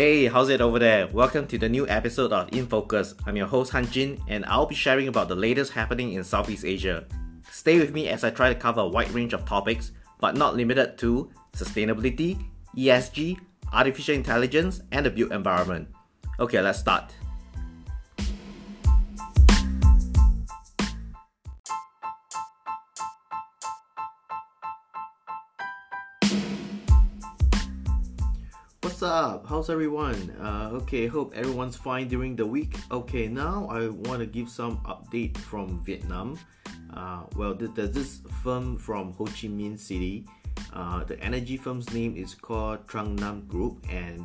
Hey, how's it over there? Welcome to the new episode of In Focus. I'm your host Han Jin, and I'll be sharing about the latest happening in Southeast Asia. Stay with me as I try to cover a wide range of topics, but not limited to sustainability, ESG, artificial intelligence, and the built environment. Okay, let's start. How's everyone? Uh, okay, hope everyone's fine during the week. Okay, now I want to give some update from Vietnam. Uh, well, there's this firm from Ho Chi Minh City. Uh, the energy firm's name is called Trung Nam Group, and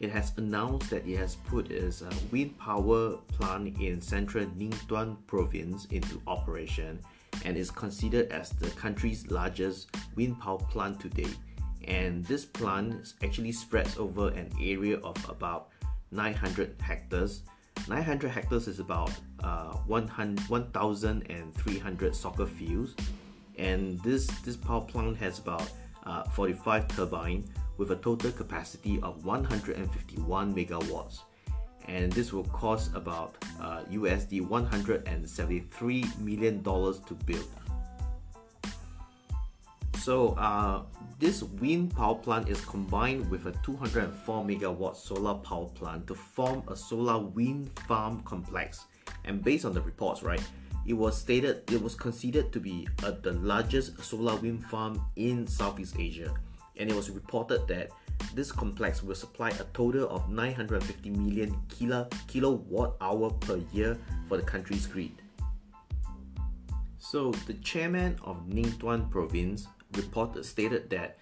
it has announced that it has put its uh, wind power plant in central Ninh Thuan province into operation, and is considered as the country's largest wind power plant to date and this plant actually spreads over an area of about 900 hectares. 900 hectares is about uh, 1,300 soccer fields. And this this power plant has about uh, 45 turbines with a total capacity of 151 megawatts. And this will cost about uh, USD 173 million dollars to build so uh, this wind power plant is combined with a 204 megawatt solar power plant to form a solar wind farm complex. And based on the reports, right, it was stated it was considered to be uh, the largest solar wind farm in Southeast Asia. And it was reported that this complex will supply a total of 950 million kilo, kilowatt hour per year for the country's grid. So the chairman of Ninh Thuan province, reported stated that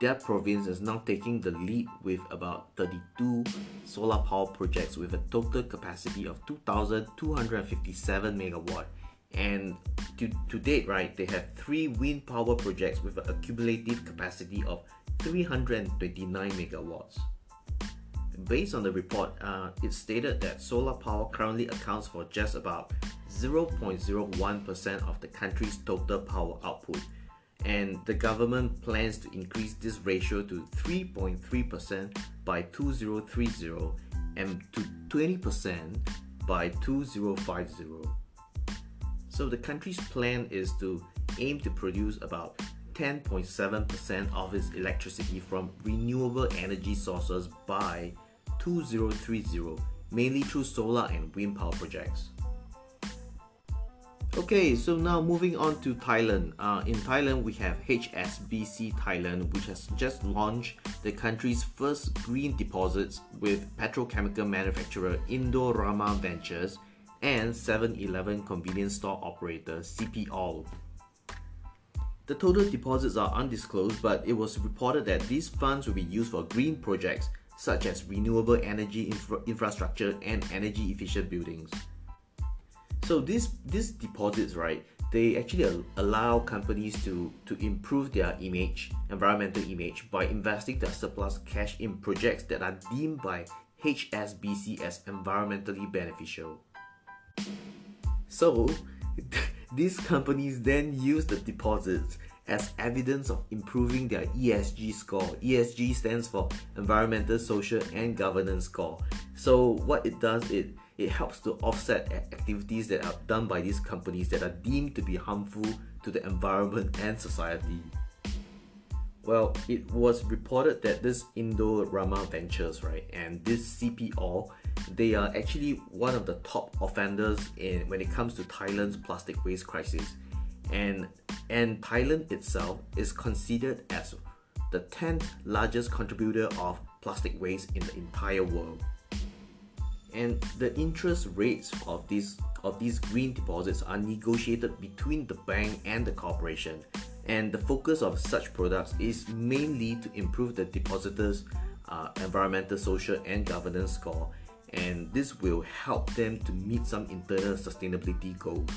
their province is now taking the lead with about 32 solar power projects with a total capacity of 2,257 megawatt. And to, to date, right, they have three wind power projects with a cumulative capacity of 329 megawatts. Based on the report, uh, it stated that solar power currently accounts for just about 0.01% of the country's total power output and the government plans to increase this ratio to 3.3% by 2030 and to 20% by 2050. So the country's plan is to aim to produce about 10.7% of its electricity from renewable energy sources by 2030, mainly through solar and wind power projects. Okay, so now moving on to Thailand. Uh, in Thailand, we have HSBC Thailand, which has just launched the country's first green deposits with petrochemical manufacturer Indorama Ventures and 7-Eleven convenience store operator CP All. The total deposits are undisclosed, but it was reported that these funds will be used for green projects such as renewable energy infra- infrastructure and energy efficient buildings. So these these deposits, right? They actually allow companies to to improve their image, environmental image, by investing their surplus cash in projects that are deemed by HSBC as environmentally beneficial. So these companies then use the deposits as evidence of improving their ESG score. ESG stands for environmental, social, and governance score. So what it does it it helps to offset activities that are done by these companies that are deemed to be harmful to the environment and society. Well, it was reported that this Indorama Ventures, right, and this CP All, they are actually one of the top offenders in when it comes to Thailand's plastic waste crisis. And and Thailand itself is considered as the 10th largest contributor of plastic waste in the entire world and the interest rates of these of these green deposits are negotiated between the bank and the corporation. And the focus of such products is mainly to improve the depositors uh, environmental social and governance score. And this will help them to meet some internal sustainability goals.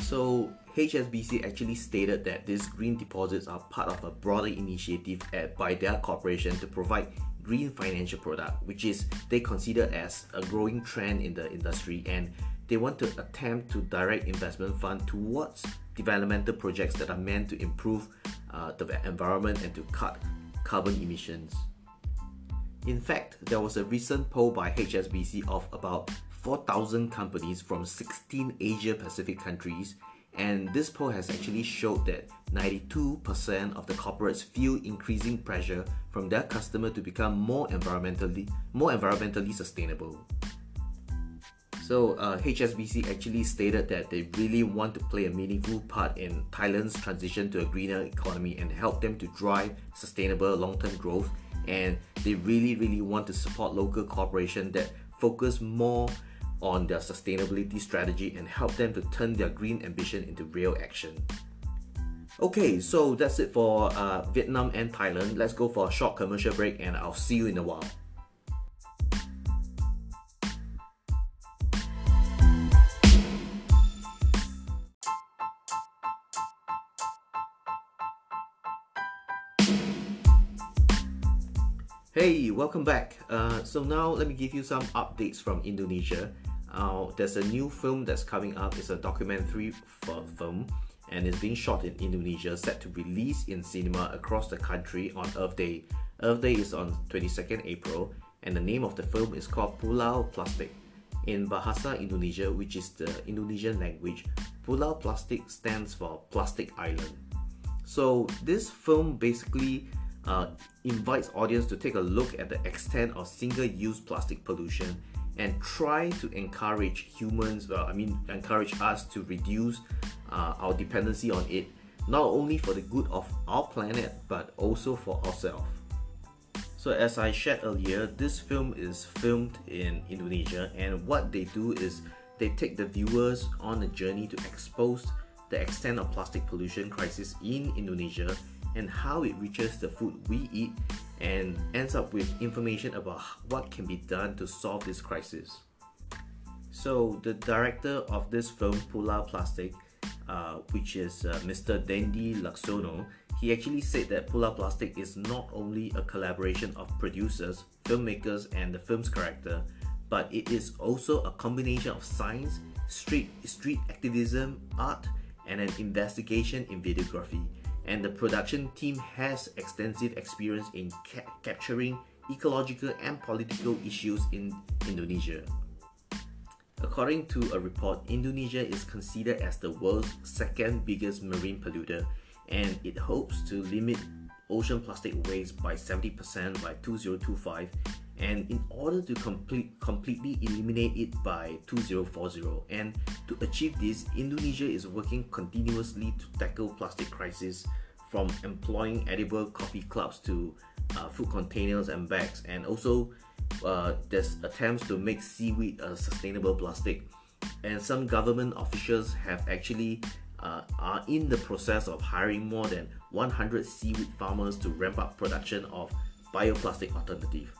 So HSBC actually stated that these green deposits are part of a broader initiative at, by their corporation to provide green financial product, which is they consider as a growing trend in the industry and they want to attempt to direct investment fund towards developmental projects that are meant to improve uh, the environment and to cut carbon emissions. In fact, there was a recent poll by HSBC of about 4,000 companies from 16 Asia Pacific countries, and this poll has actually showed that 92% of the corporates feel increasing pressure from their customer to become more environmentally more environmentally sustainable. So uh, HSBC actually stated that they really want to play a meaningful part in Thailand's transition to a greener economy and help them to drive sustainable long-term growth. And they really, really want to support local corporations that focus more on their sustainability strategy and help them to turn their green ambition into real action. Okay, so that's it for uh, Vietnam and Thailand. Let's go for a short commercial break and I'll see you in a while. Hey, welcome back. Uh, so now let me give you some updates from Indonesia. Uh, there's a new film that's coming up. It's a documentary film and it's being shot in Indonesia, set to release in cinema across the country on Earth Day. Earth Day is on 22nd April, and the name of the film is called Pulau Plastik. In Bahasa Indonesia, which is the Indonesian language, Pulau Plastik stands for Plastic Island. So this film basically uh, invites audience to take a look at the extent of single-use plastic pollution and try to encourage humans, well, I mean, encourage us to reduce uh, our dependency on it, not only for the good of our planet, but also for ourselves. So, as I shared earlier, this film is filmed in Indonesia, and what they do is they take the viewers on a journey to expose the extent of plastic pollution crisis in Indonesia and how it reaches the food we eat and ends up with information about what can be done to solve this crisis. So, the director of this film, Pulau Plastik, uh, which is uh, Mr. Dendi Laksono, he actually said that Pulau Plastik is not only a collaboration of producers, filmmakers, and the film's character, but it is also a combination of science, street, street activism, art, and an investigation in videography and the production team has extensive experience in ca- capturing ecological and political issues in Indonesia. According to a report, Indonesia is considered as the world's second biggest marine polluter and it hopes to limit ocean plastic waste by 70% by 2025 and in order to complete, completely eliminate it by 2040 and to achieve this indonesia is working continuously to tackle plastic crisis from employing edible coffee clubs to uh, food containers and bags and also uh, there's attempts to make seaweed a sustainable plastic. And some government officials have actually uh, are in the process of hiring more than 100 seaweed farmers to ramp up production of bioplastic alternative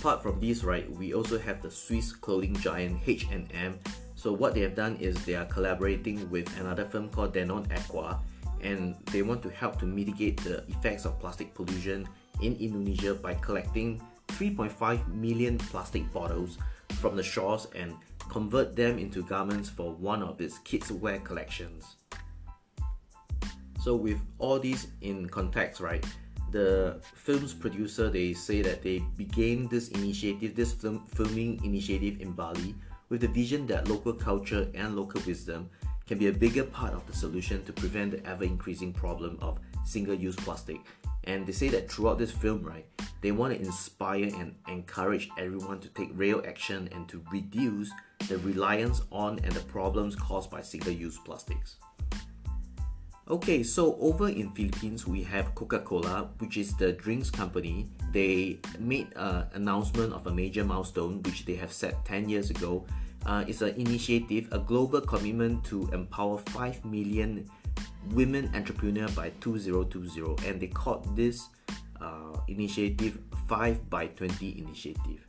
apart from these, right, we also have the Swiss clothing giant H&M. So what they have done is they are collaborating with another firm called Danone Aqua and they want to help to mitigate the effects of plastic pollution in Indonesia by collecting 3.5 million plastic bottles from the shores and convert them into garments for one of its kids wear collections. So with all these in context, right, the film's producer they say that they began this initiative this film filming initiative in bali with the vision that local culture and local wisdom can be a bigger part of the solution to prevent the ever increasing problem of single-use plastic and they say that throughout this film right they want to inspire and encourage everyone to take real action and to reduce the reliance on and the problems caused by single-use plastics Okay, so over in Philippines, we have Coca-Cola, which is the drinks company. They made an announcement of a major milestone, which they have set 10 years ago. Uh, it's an initiative, a global commitment to empower 5 million women Entrepreneur by 2020, and they called this uh, initiative 5 by 20 initiative.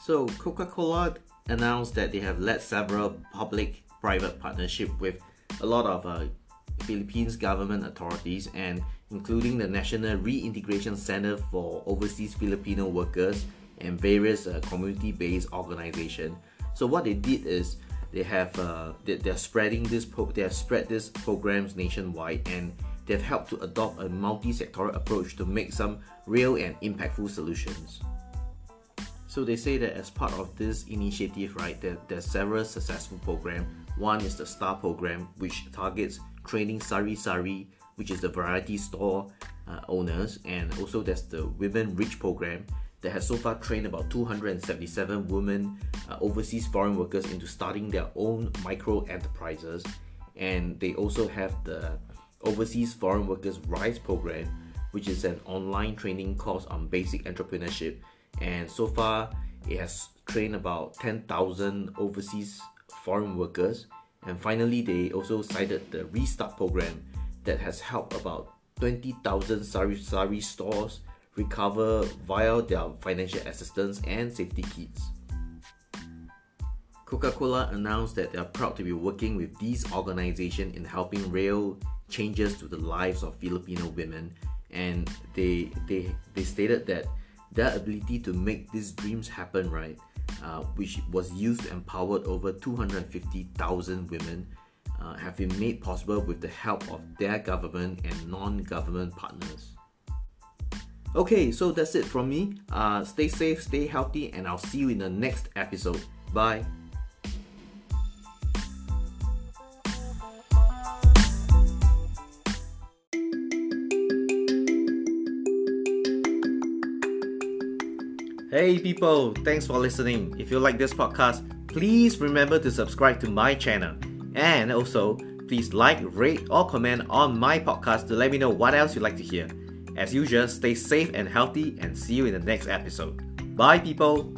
So Coca-Cola announced that they have led several public-private partnership with a lot of uh, Philippines government authorities and including the National Reintegration Center for Overseas Filipino Workers and various uh, community-based organizations. So what they did is they have uh, they, they're spreading this pro- they have spread these programs nationwide and they've helped to adopt a multi-sectoral approach to make some real and impactful solutions. So they say that as part of this initiative, right, there, there's several successful programs. One is the STAR program, which targets training sari sari, which is the variety store uh, owners, and also there's the Women Rich program that has so far trained about 277 women uh, overseas foreign workers into starting their own micro enterprises. And they also have the Overseas Foreign Workers Rise program, which is an online training course on basic entrepreneurship. And so far, it has trained about 10,000 overseas foreign workers. And finally, they also cited the Restart program that has helped about 20,000 sari sari stores recover via their financial assistance and safety kits. Coca-Cola announced that they are proud to be working with these organizations in helping real changes to the lives of Filipino women and they they they stated that their ability to make these dreams happen right uh, which was used to empower over 250,000 women uh, have been made possible with the help of their government and non-government partners Okay, so that's it from me. Uh, stay safe, stay healthy, and I'll see you in the next episode. Bye. Hey people, thanks for listening. If you like this podcast, please remember to subscribe to my channel. And also, please like, rate, or comment on my podcast to let me know what else you'd like to hear. As usual, stay safe and healthy and see you in the next episode. Bye, people!